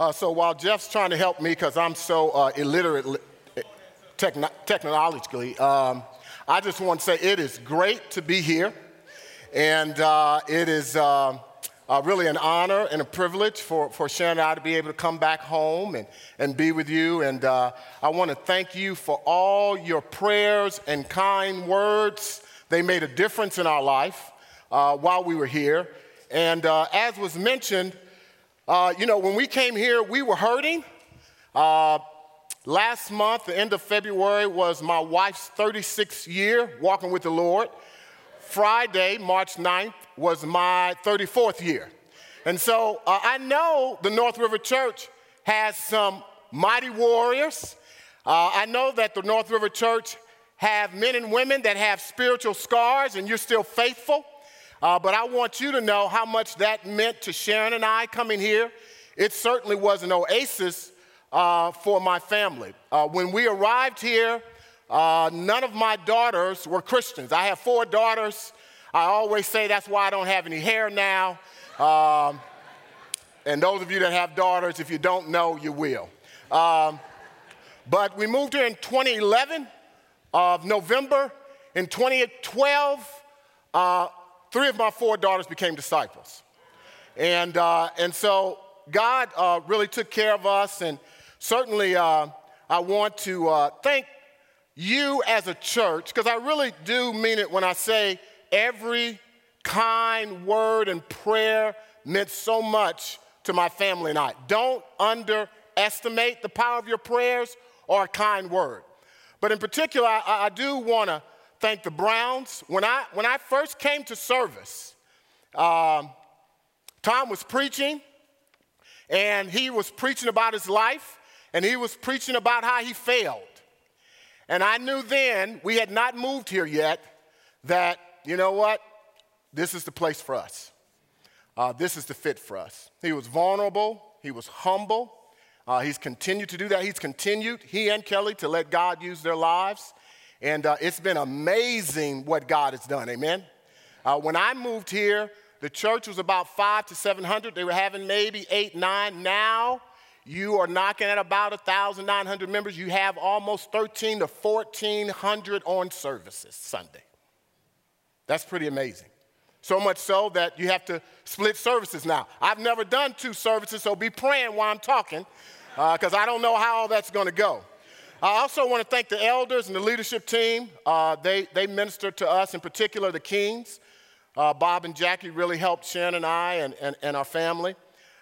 Uh, so while Jeff's trying to help me because I'm so uh, illiterate techno- technologically, um, I just want to say it is great to be here. And uh, it is uh, uh, really an honor and a privilege for, for Sharon and I to be able to come back home and, and be with you. And uh, I want to thank you for all your prayers and kind words. They made a difference in our life while we were here. And as was mentioned, uh, you know, when we came here, we were hurting. Uh, last month, the end of February, was my wife's 36th year walking with the Lord. Friday, March 9th, was my 34th year. And so uh, I know the North River Church has some mighty warriors. Uh, I know that the North River Church have men and women that have spiritual scars, and you're still faithful. Uh, but I want you to know how much that meant to Sharon and I coming here. It certainly was an oasis uh, for my family. Uh, when we arrived here, uh, none of my daughters were Christians. I have four daughters. I always say that's why I don't have any hair now. Um, and those of you that have daughters, if you don't know, you will. Um, but we moved here in 2011 of November. In 2012, uh, three of my four daughters became disciples. And, uh, and so God uh, really took care of us. And certainly, uh, I want to uh, thank you as a church, because I really do mean it when I say every kind word and prayer meant so much to my family and I. Don't underestimate the power of your prayers or a kind word. But in particular, I, I do want to thank the Browns. When I, when I first came to service, um, Tom was preaching, and he was preaching about his life, and he was preaching about how he failed. And I knew then, we had not moved here yet, that, you know what, this is the place for us. Uh, this is the fit for us. He was vulnerable, he was humble. Uh, he's continued to do that. He's continued, he and Kelly, to let God use their lives. And uh, it's been amazing what God has done. Amen. Uh, when I moved here, the church was about five to 700. They were having maybe eight, nine. Now you are knocking at about 1,900 members. You have almost 13 to 1,400 on services Sunday. That's pretty amazing. So much so that you have to split services now. I've never done two services, so be praying while I'm talking, because uh, I don't know how all that's going to go. I also want to thank the elders and the leadership team. Uh, they, they ministered to us, in particular the Kings. Uh, Bob and Jackie really helped Sharon and I and, and, and our family.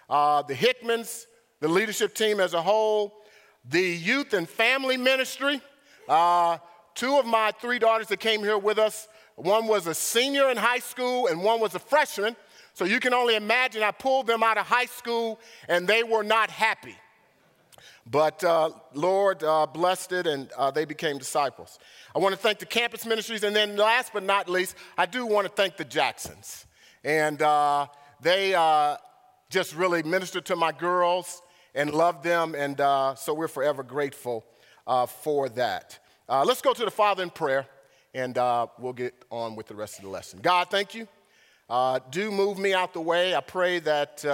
Uh, the Hickmans, the leadership team as a whole, the youth and family ministry. Uh, two of my three daughters that came here with us, one was a senior in high school and one was a freshman. So you can only imagine I pulled them out of high school and they were not happy. But uh, Lord uh, blessed it, and uh, they became disciples. I want to thank the campus ministries, and then last but not least, I do want to thank the Jacksons. And uh, they uh, just really ministered to my girls and loved them, and uh, so we're forever grateful for that. let's go to the Father in prayer, and we'll get on with the rest of the lesson. God, thank you. do move me out the way. I pray that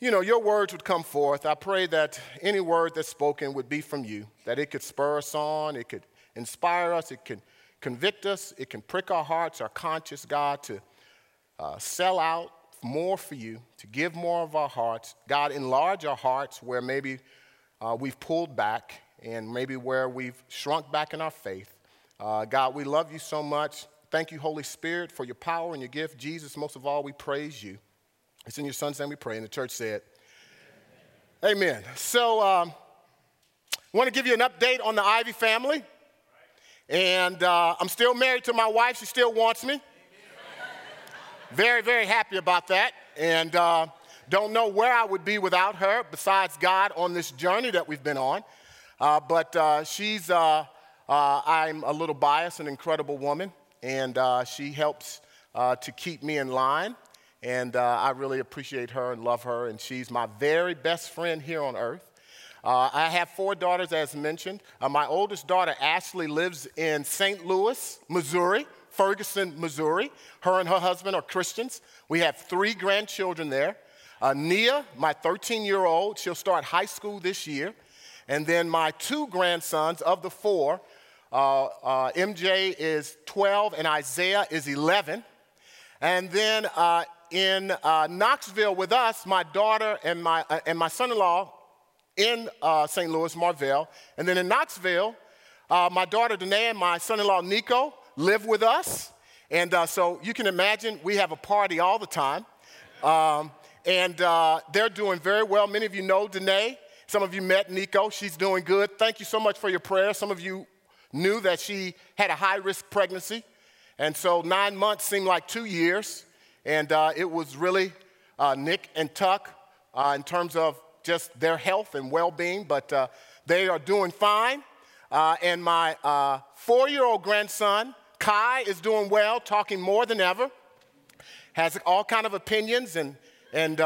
you know, your words would come forth. I pray that any word that's spoken would be from you, that it could spur us on, it could inspire us, it could convict us, it can prick our hearts, our conscience, God, to uh, sell out more for you, to give more of our hearts. God, enlarge our hearts where maybe uh, we've pulled back and maybe where we've shrunk back in our faith. Uh, God, we love you so much. Thank you, Holy Spirit, for your power and your gift. Jesus, most of all, we praise you. It's in your son's name we pray. And the church said, Amen. Amen. So, um, I want to give you an update on the Ivy family. And uh, I'm still married to my wife. She still wants me. Very, very happy about that. And uh, don't know where I would be without her, besides God, on this journey that we've been on. Uh, but uh, she's, uh, uh, I'm a little biased, an incredible woman. And she helps to keep me in line. And uh, I really appreciate her and love her, and she's my very best friend here on earth. Uh, I have four daughters, as mentioned. Uh, my oldest daughter, Ashley, lives in St. Louis, Missouri, Ferguson, Missouri. Her and her husband are Christians. We have three grandchildren there. uh, Nia, my 13 year old, she'll start high school this year. And then my two grandsons of the four, uh, uh, MJ is 12 and Isaiah is 11. And then uh, in uh, Knoxville with us, my daughter and my, uh, and my son in law in St. Louis, Marvell. And then in Knoxville, my daughter Danae and my son in law Nico live with us. And so you can imagine we have a party all the time. Um, and uh, they're doing very well. Many of you know Danae. Some of you met Nico. She's doing good. Thank you so much for your prayers. Some of you knew that she had a high risk pregnancy. And so nine months seemed like two years. And uh, it was really uh, Nick and Tuck uh, in terms of just their health and well being. But uh, they are doing fine. Uh, and my four year old grandson, Kai, is doing well, talking more than ever, has all kind of opinions and and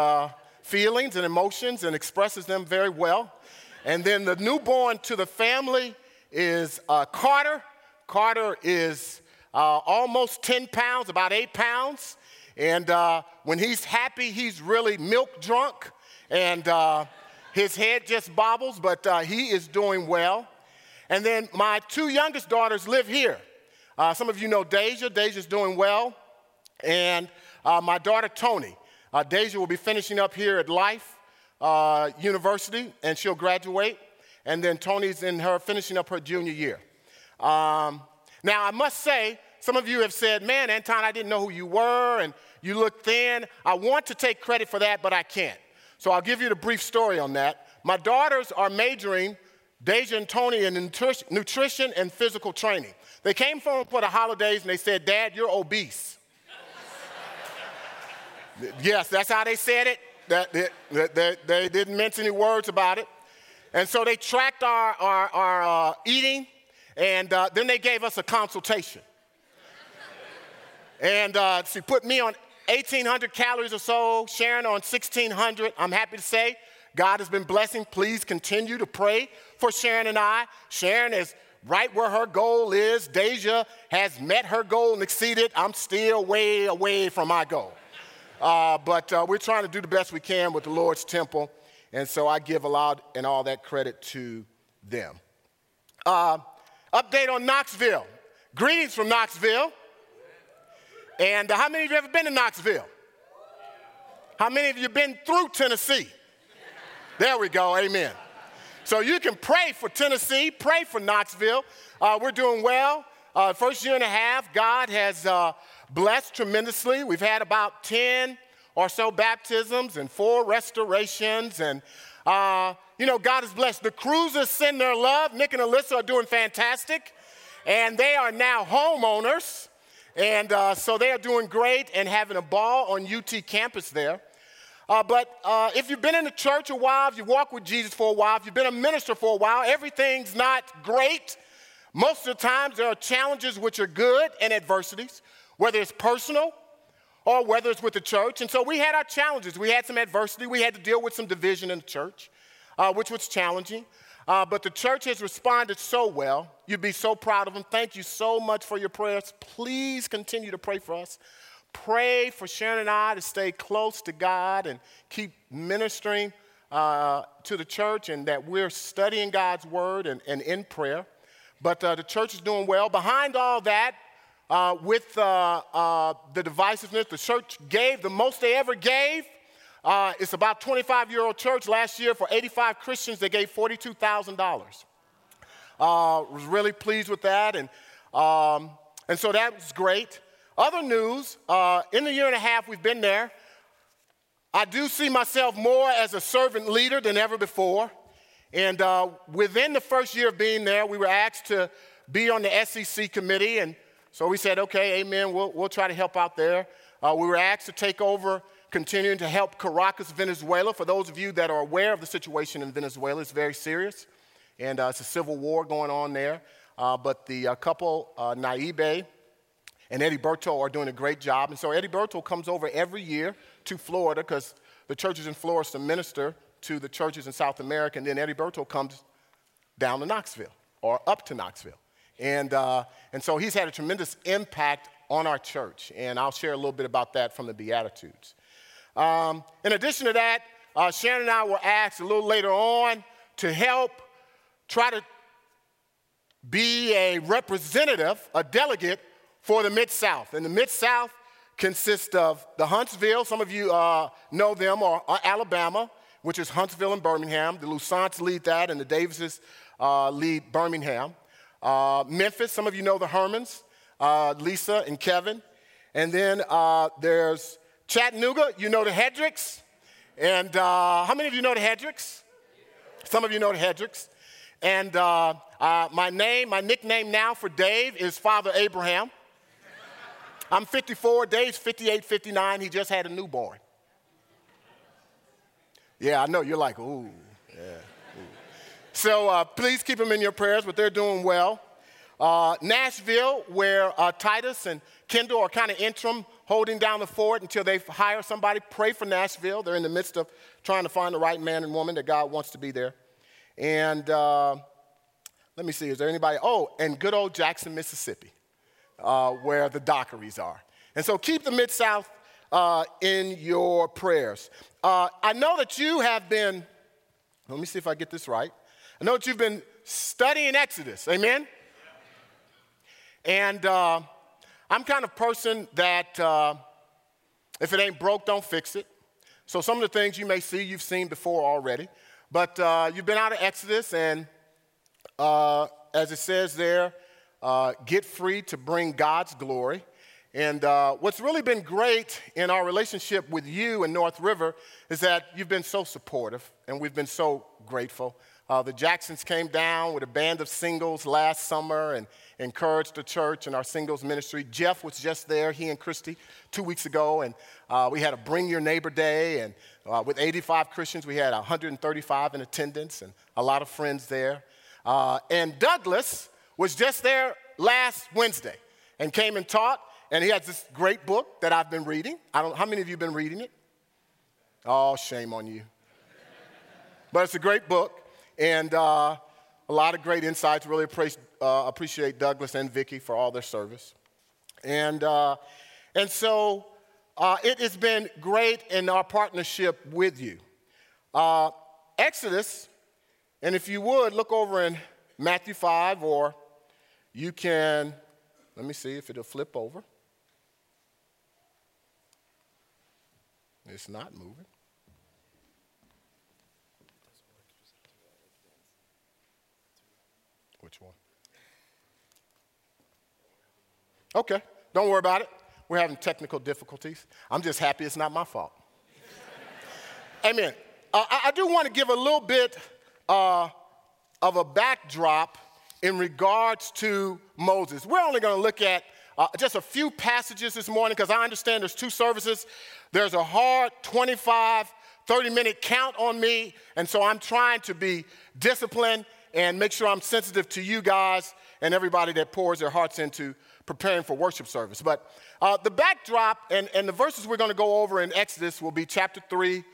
feelings and emotions and expresses them very well. And then the newborn to the family is uh, Carter. Carter is uh, almost 10 pounds, about eight pounds. And uh, when he's happy, he's really milk drunk. And uh, his head just bobbles, but uh, he is doing well. And then my two youngest daughters live here. some of you know Deja. Deja's doing well. And my daughter Tony. Uh, Deja will be finishing up here at Life uh, University, and she'll graduate. And then Tony's in her finishing up her junior year. Um, now, I must say, some of you have said, "Man, Anton, I didn't know who you were, and you look thin." I want to take credit for that, but I can't. So I'll give you the brief story on that. My daughters are majoring, Deja and Tony, in nutrition and physical training. They came home for the holidays and they said, Dad, you're obese. Yes, that's how they said it. That, that, that, they didn't mention any words about it. And so they tracked our, our, our uh, eating, and uh, then they gave us a consultation. And uh, she put me on 1,800 calories or so, Sharon on 1,600. I'm happy to say God has been blessing. Please continue to pray for Sharon and I. Sharon is right where her goal is. Deja has met her goal and exceeded. I'm still way away from my goal. Uh, but uh, we're trying to do the best we can with the Lord's temple. And so I give a lot and all that credit to them. Uh, update on Knoxville. Greetings from Knoxville. And uh, how many of you ever been to Knoxville? How many of you been through Tennessee? There we go, amen. So you can pray for Tennessee, pray for Knoxville. Uh, we're doing well. Uh, first year and a half, God has uh, blessed tremendously. We've had about 10 or so baptisms and four restorations. And, uh, you know, God has blessed. The cruisers send their love. Nick and Alyssa are doing fantastic. And they are now homeowners. And uh, so they are doing great and having a ball on UT campus there. Uh, but uh, if you've been in the church a while, if you walked with Jesus for a while, if you've been a minister for a while, everything's not great. Most of the times there are challenges which are good and adversities whether it's personal or whether it's with the church. And so we had our challenges. We had some adversity. We had to deal with some division in the church, uh, which was challenging. Uh, but the church has responded so well. You'd be so proud of them. Thank you so much for your prayers. Please continue to pray for us. Pray for Sharon and I to stay close to God and keep ministering uh, to the church and that we're studying God's word and, and in prayer. But uh, the church is doing well. Behind all that, uh, with uh, uh, the divisiveness. The church gave the most they ever gave. Uh, it's about 25 year old church. Last year, for 85 Christians, they gave $42,000. Uh, was really pleased with that, and um, and so that was great. Other news: uh, in the year and a half we've been there, I do see myself more as a servant leader than ever before. And uh, within the first year of being there, we were asked to be on the SEC committee, and so we said, okay, amen, we'll, we'll try to help out there. Uh, we were asked to take over, continuing to help Caracas, Venezuela. For those of you that are aware of the situation in Venezuela, it's very serious, and uh, it's a civil war going on there. Uh, but the uh, couple, uh, Naibe and Eddie Berto, are doing a great job. And so Eddie Berto comes over every year to Florida because the churches in Florida minister to the churches in South America, and then Eddie Berto comes down to Knoxville or up to Knoxville. And, uh, and so he's had a tremendous impact on our church. And I'll share a little bit about that from the Beatitudes. Um, in addition to that, uh, Sharon and I were asked a little later on to help try to be a representative, a delegate for the Mid South. And the Mid South consists of the Huntsville, some of you uh, know them, or, Alabama, which is Huntsville and Birmingham. The Lusants lead that, and the Davises uh, lead Birmingham. Uh, Memphis, some of you know the Hermans, uh, Lisa and Kevin. And then uh, there's Chattanooga, you know the Hedricks. And uh, how many of you know the Hedricks? Some of you know the Hedricks. And uh, uh, my name, my nickname now for Dave is Father Abraham. I'm 54, Dave's 58, 59. He just had a newborn. Yeah, I know. You're like, ooh, yeah. Ooh. So uh, please keep them in your prayers, but they're doing well. Uh, Nashville, where uh, Titus and Kendall are kind of interim holding down the fort until they hire somebody. Pray for Nashville. They're in the midst of trying to find the right man and woman that God wants to be there. And uh, let me see, is there anybody? Oh, and good old Jackson, Mississippi, uh, where the Dockeries are. And so keep the Mid South uh, in your prayers. Uh, I know that you have been, let me see if I get this right. I know that you've been studying Exodus, amen? And uh, I'm kind of person that uh, if it ain't broke, don't fix it. So some of the things you may see, you've seen before already. But uh, you've been out of Exodus, and uh, as it says there, uh, get free to bring God's glory. And uh, what's really been great in our relationship with you and North River is that you've been so supportive, and we've been so grateful. Uh, the Jacksons came down with a band of singles last summer and encouraged the church and our singles ministry. Jeff was just there, he and Christy, two weeks ago, and uh, we had a Bring Your Neighbor Day. And uh, with 85 Christians, we had 135 in attendance and a lot of friends there. Uh, and Douglas was just there last Wednesday and came and taught. And he has this great book that I've been reading. I don't, how many of you have been reading it? Oh, shame on you. but it's a great book. And uh, a lot of great insights. Really appreciate, uh, appreciate Douglas and Vicki for all their service. And, uh, and so uh, it has been great in our partnership with you. Uh, Exodus, and if you would, look over in Matthew 5, or you can, let me see if it'll flip over. It's not moving. Which one? Okay, don't worry about it. We're having technical difficulties. I'm just happy it's not my fault. Amen. Uh, I, do want to give a little bit uh, of a backdrop in regards to Moses. We're only going to look at uh, just a few passages this morning because I understand there's two services. There's a hard 25, 30 minute count on me, and so I'm trying to be disciplined and make sure I'm sensitive to you guys and everybody that pours their hearts into preparing for worship service. But uh, the backdrop and, and the verses we're going to go over in Exodus will be chapter 3,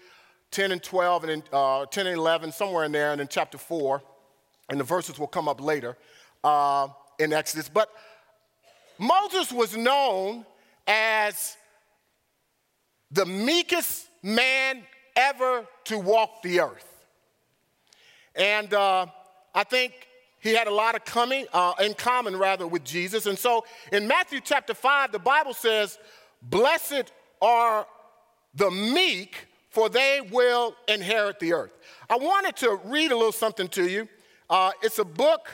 10 and 12, and then, uh, 10 and 11, somewhere in there, and then chapter 4. And the verses will come up later uh, in Exodus. But Moses was known as the meekest man ever to walk the earth. And uh, I think he had a lot of coming, uh, in common rather with Jesus. And so in Matthew chapter 5, the Bible says, Blessed are the meek, for they will inherit the earth. I wanted to read a little something to you. Uh, it's a book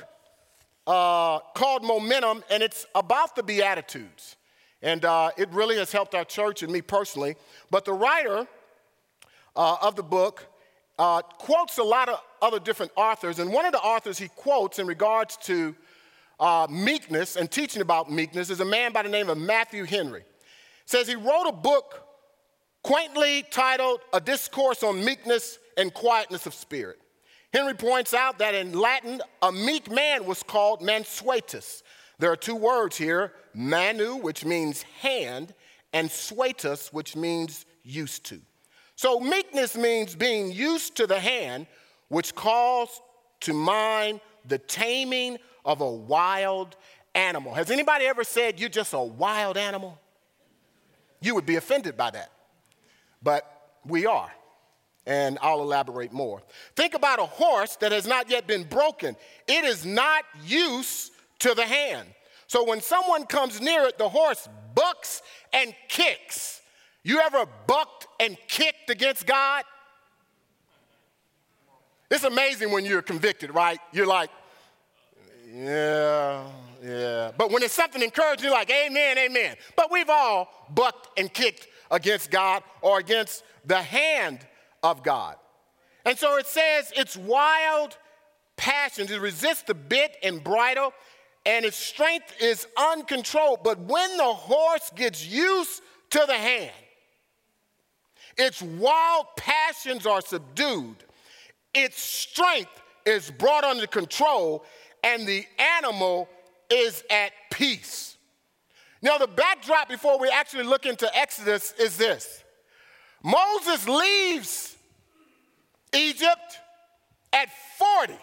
uh, called Momentum, and it's about the Beatitudes. And uh, it really has helped our church and me personally. But the writer uh, of the book uh, quotes a lot of other different authors, and one of the authors he quotes in regards to uh, meekness and teaching about meekness is a man by the name of Matthew Henry. says he wrote a book quaintly titled A Discourse on Meekness and Quietness of Spirit. Henry points out that in Latin, a meek man was called mansuetus. There are two words here manu, which means hand, and suetus, which means used to. So, meekness means being used to the hand, which calls to mind the taming of a wild animal. Has anybody ever said you're just a wild animal? You would be offended by that. But we are. And I'll elaborate more. Think about a horse that has not yet been broken. It is not used to the hand. So when someone comes near it, the horse bucks and kicks. You ever bucked and kicked against God? It's amazing when you're convicted, right? You're like, yeah, yeah. But when it's something encouraging, you're like, amen, amen. But we've all bucked and kicked against God or against the hand of God. And so it says it's wild passions. It resists the bit and bridle, and its strength is uncontrolled. But when the horse gets used to the hand, its wild passions are subdued, its strength is brought under control, and the animal is at peace. Now, the backdrop before we actually look into Exodus is this Moses leaves Egypt at 40.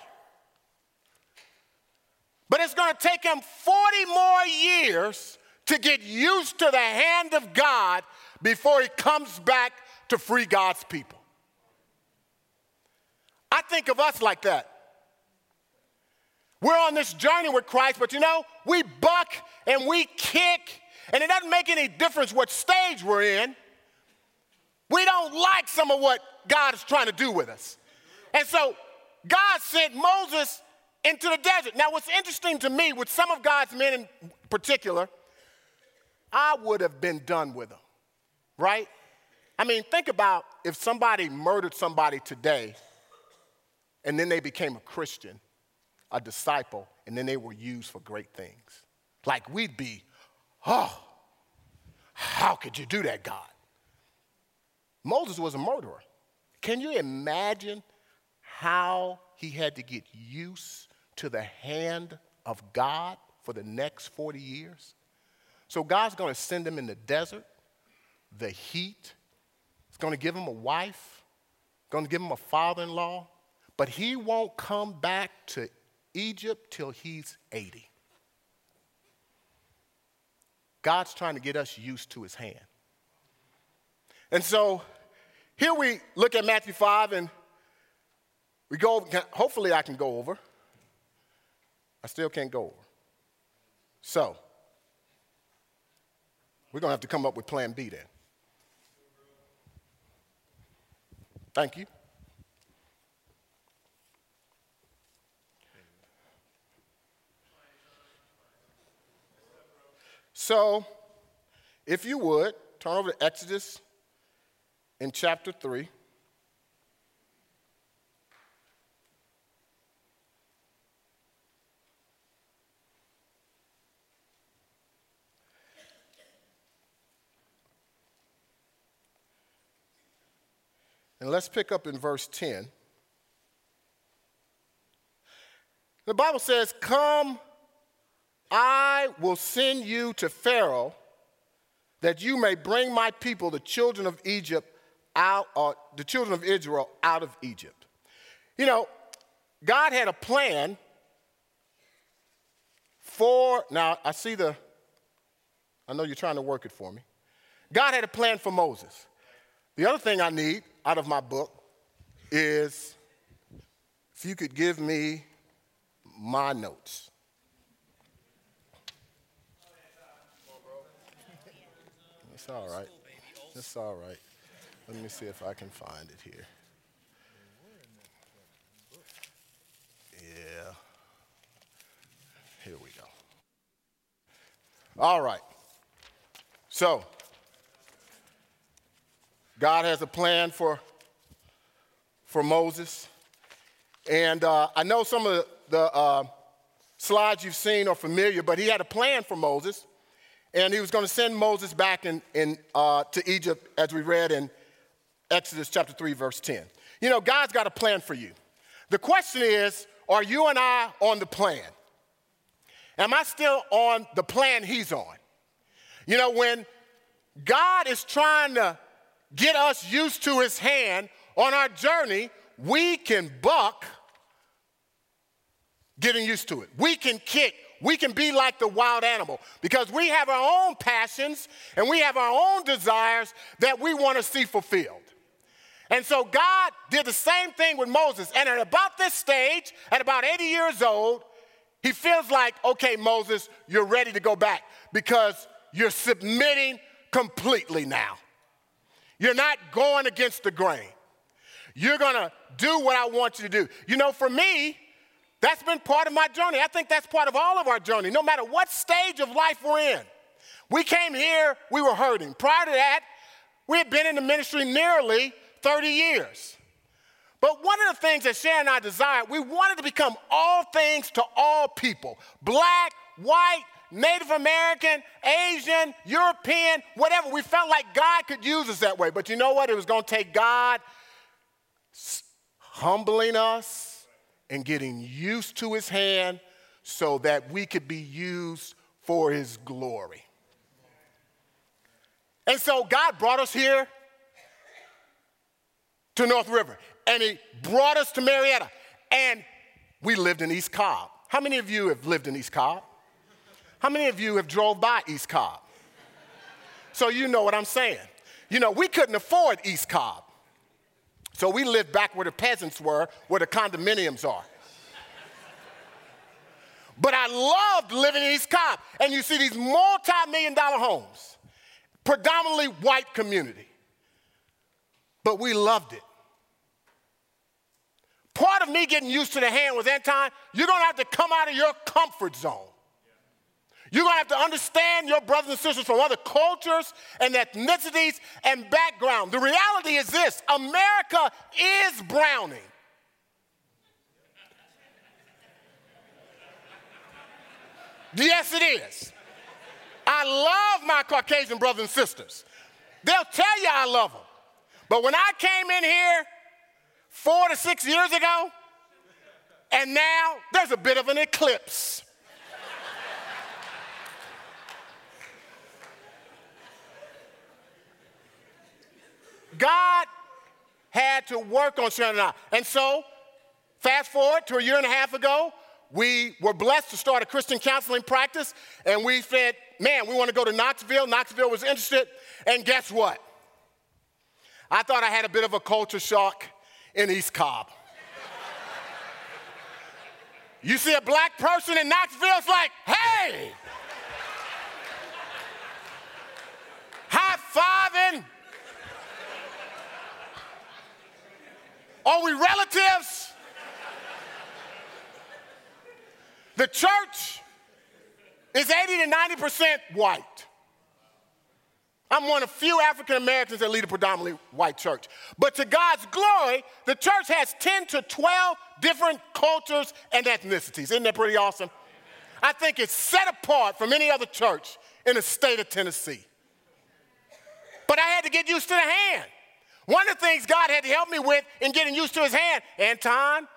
But it's going to take him 40 more years to get used to the hand of God before he comes back to free God's people. I think of us like that. We're on this journey with Christ, but you know, we buck and we kick, and it doesn't make any difference what stage we're in. We don't like some of what God is trying to do with us. And so God sent Moses into the desert. Now, what's interesting to me with some of God's men in particular, I would have been done with them, right? I mean, think about if somebody murdered somebody today and then they became a Christian, a disciple, and then they were used for great things. Like we'd be, oh, how could you do that, God? Moses was a murderer. Can you imagine how he had to get used to the hand of God for the next 40 years? So God's going to send him in the desert, the heat. Going to give him a wife, going to give him a father in law, but he won't come back to Egypt till he's 80. God's trying to get us used to his hand. And so here we look at Matthew 5 and we go, hopefully I can go over. I still can't go over. So, we're going to have to come up with plan B then. Thank you. So, if you would, turn over to Exodus in chapter 3. And let's pick up in verse 10. The Bible says, Come, I will send you to Pharaoh that you may bring my people, the children of Egypt, out, or the children of Israel out of Egypt. You know, God had a plan for, now I see the, I know you're trying to work it for me. God had a plan for Moses. The other thing I need out of my book is if you could give me my notes. It's all right. It's all right. Let me see if I can find it here. Yeah. Here we go. All right. So, God has a plan for, for Moses. And uh, I know some of the, uh, slides you've seen are familiar, but he had a plan for Moses. And he was going to send Moses back in, in, uh, to Egypt, as we read in Exodus chapter 3, verse 10. You know, God's got a plan for you. The question is are you and I on the plan? Am I still on the plan He's on? You know, when God is trying to get us used to His hand on our journey, we can buck getting used to it. We can kick. We can be like the wild animal because we have our own passions and we have our own desires that we want to see fulfilled. And so God did the same thing with Moses. And at about this stage, at about 80 years old, he feels like, okay, Moses, you're ready to go back because you're submitting completely now. You're not going against the grain. You're gonna do what I want you to do. You know, for me, that's been part of my journey. I think that's part of all of our journey, no matter what stage of life we're in. We came here, we were hurting. Prior to that, we had been in the ministry nearly 30 years. But one of the things that Sharon and I desired, we wanted to become all things to all people black, white, Native American, Asian, European, whatever. We felt like God could use us that way. But you know what? It was going to take God humbling us and getting used to his hand so that we could be used for his glory. And so God brought us here to North River, and He brought us to Marietta, and we lived in East Cobb. How many of you have lived in East Cobb? How many of you have drove by East Cobb? So you know what I'm saying. You know, we couldn't afford East Cobb. So we lived back where the peasants were, where the condominiums are. But I loved living in East Cobb. And you see these multi million dollar homes, predominantly white community but we loved it. Part of me getting used to the hand was Anton, you're gonna have to come out of your comfort zone. You're gonna have to understand your brothers and sisters from other cultures and ethnicities and background. The reality is this America is browning. Yes, it is. I love my Caucasian brothers and sisters. They'll tell you I love them. But when I came in here four to six years ago, and now there's a bit of an eclipse. God had to work on Sharon and I. And so, fast forward to a year and a half ago, we were blessed to start a Christian counseling practice, and we said, man, we want to go to Knoxville. Knoxville was interested, and guess what? I thought I had a bit of a culture shock in East Cobb. You see a black person in Knoxville, it's like, hey, high fiving. Are we relatives? The church is 80 to 90% white. I'm one of few African Americans that lead a predominantly white church. But to God's glory, the church has 10 to 12 different cultures and ethnicities. Isn't that pretty awesome? I think it's set apart from any other church in the state of Tennessee. But I had to get used to the hand. One of the things God had to help me with in getting used to his hand, Anton,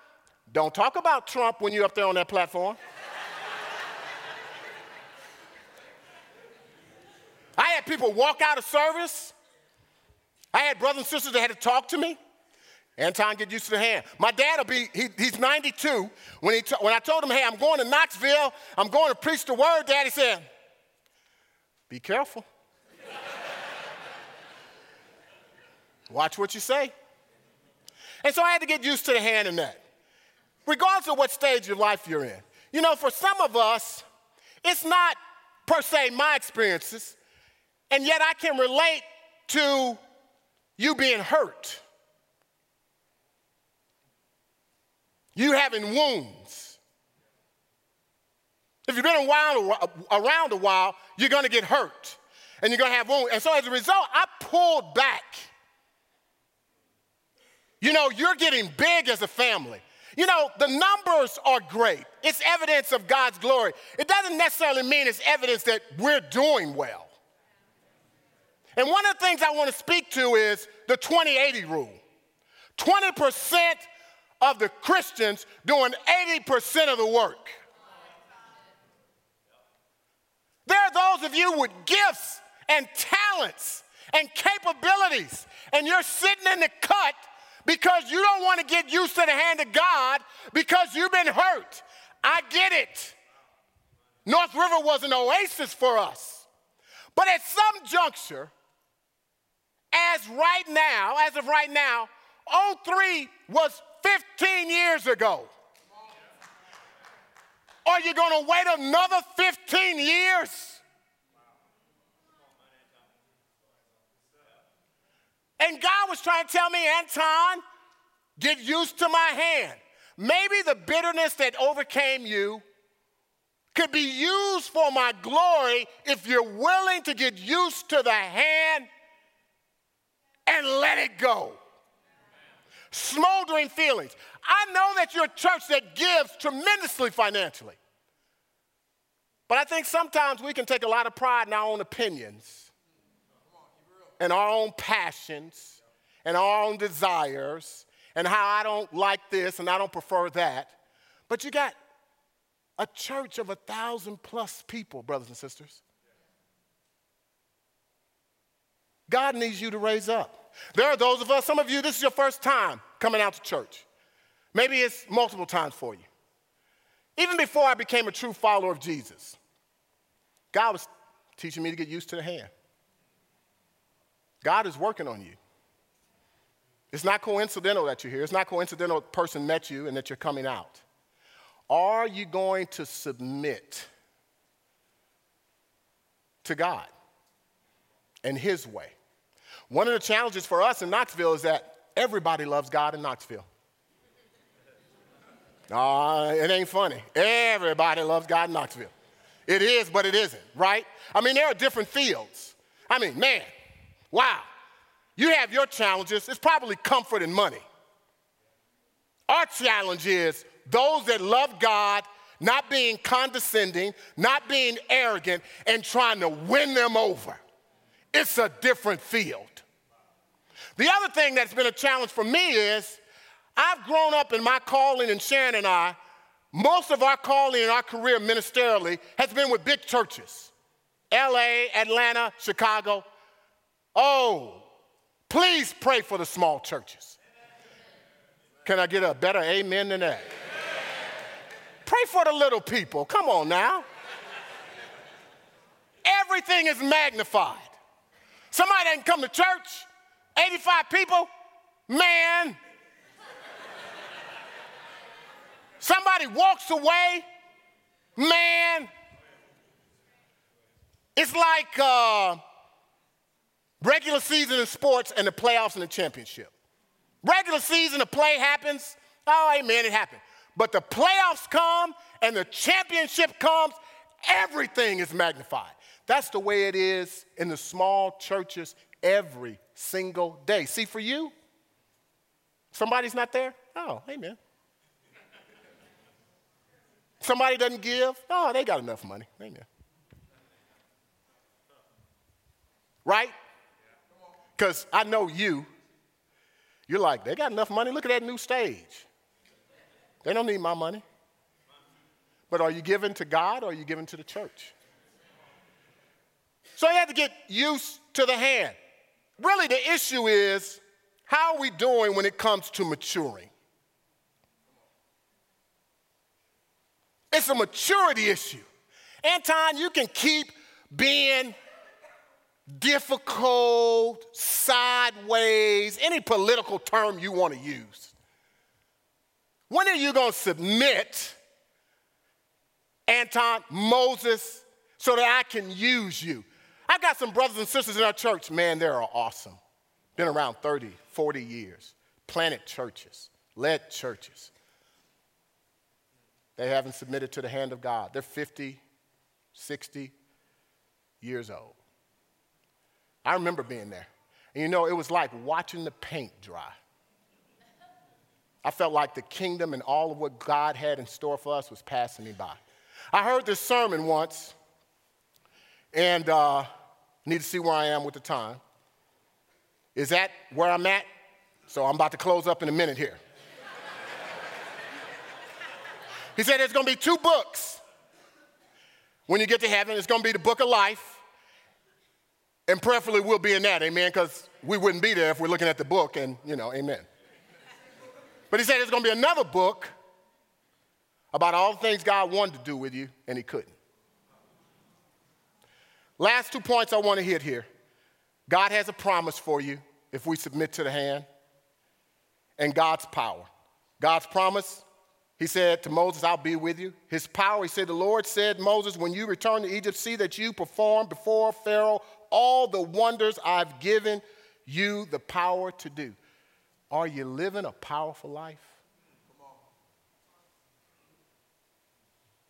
don't talk about Trump when you're up there on that platform. I had people walk out of service. I had brothers and sisters that had to talk to me. Anton, get used to the hand. My dad will be, he, he's 92. When, he t- when I told him, hey, I'm going to Knoxville, I'm going to preach the word, daddy said, be careful. Watch what you say. And so I had to get used to the hand in that, regardless of what stage of life you're in. You know, for some of us, it's not per se my experiences, and yet I can relate to you being hurt. You having wounds. If you've been around a while, you're gonna get hurt and you're gonna have wounds. And so as a result, I pulled back. You know, you're getting big as a family. You know, the numbers are great. It's evidence of God's glory. It doesn't necessarily mean it's evidence that we're doing well. And one of the things I want to speak to is the 2080 rule 20% of the Christians doing 80% of the work. There are those of you with gifts and talents and capabilities, and you're sitting in the cut because you don't want to get used to the hand of God because you've been hurt. I get it. North River was an oasis for us. But at some juncture, as right now, as of right now, 03 was 15 years ago. Are you going to wait another 15 years? And God was trying to tell me, Anton, get used to my hand. Maybe the bitterness that overcame you could be used for my glory if you're willing to get used to the hand and let it go. Smoldering feelings. I know that you're a church that gives tremendously financially. But I think sometimes we can take a lot of pride in our own opinions and our own passions and our own desires and how I don't like this and I don't prefer that. But you got a church of a thousand plus people, brothers and sisters. God needs you to raise up. There are those of us, some of you, this is your first time coming out to church. Maybe it's multiple times for you. Even before I became a true follower of Jesus, God was teaching me to get used to the hand. God is working on you. It's not coincidental that you're here. It's not coincidental a person met you and that you're coming out. Are you going to submit to God and His way? One of the challenges for us in Knoxville is that everybody loves God in Knoxville. Uh, it ain't funny. Everybody loves God in Knoxville. It is, but it isn't, right? I mean, there are different fields. I mean, man, wow. You have your challenges. It's probably comfort and money. Our challenge is those that love God, not being condescending, not being arrogant, and trying to win them over. It's a different field. The other thing that's been a challenge for me is I've grown up in my calling, and Sharon and I, most of our calling and our career ministerially has been with big churches LA, Atlanta, Chicago. Oh, please pray for the small churches. Can I get a better amen than that? Pray for the little people. Come on now. Everything is magnified. Somebody didn't come to church, 85 people, man. Somebody walks away, man. It's like uh, regular season in sports and the playoffs and the championship. Regular season, the play happens. Oh, amen, it happened. But the playoffs come and the championship comes, everything is magnified. That's the way it is in the small churches every single day. See, for you, somebody's not there? Oh, amen. Somebody doesn't give? Oh, they got enough money. Amen. Right? Because I know you. You're like, they got enough money. Look at that new stage. They don't need my money. But are you giving to God or are you giving to the church? So you have to get used to the hand. Really, the issue is how are we doing when it comes to maturing? It's a maturity issue. Anton, you can keep being difficult, sideways, any political term you want to use. When are you going to submit, Anton, Moses, so that I can use you? I've got some brothers and sisters in our church, man, they're awesome. Been around 30, 40 years, planted churches, led churches. They haven't submitted to the hand of God. They're 50, 60 years old. I remember being there. And you know, it was like watching the paint dry. I felt like the kingdom and all of what God had in store for us was passing me by. I heard this sermon once, and uh, need to see where I am with the time. Is that where I'm at? So I'm about to close up in a minute here. he said there's going to be two books when you get to heaven. It's going to be the book of life, and preferably we'll be in that, amen, because we wouldn't be there if we're looking at the book, and, you know, amen. But he said there's going to be another book about all the things God wanted to do with you, and he couldn't. Last two points I want to hit here God has a promise for you if we submit to the hand. and God's power. God's promise, he said to Moses, I'll be with you. His power, he said, The Lord said, Moses, when you return to Egypt, see that you perform before Pharaoh all the wonders I've given you the power to do. Are you living a powerful life?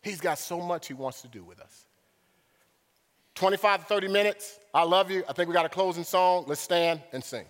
He's got so much he wants to do with us. 25 to 30 minutes. I love you. I think we got a closing song. Let's stand and sing.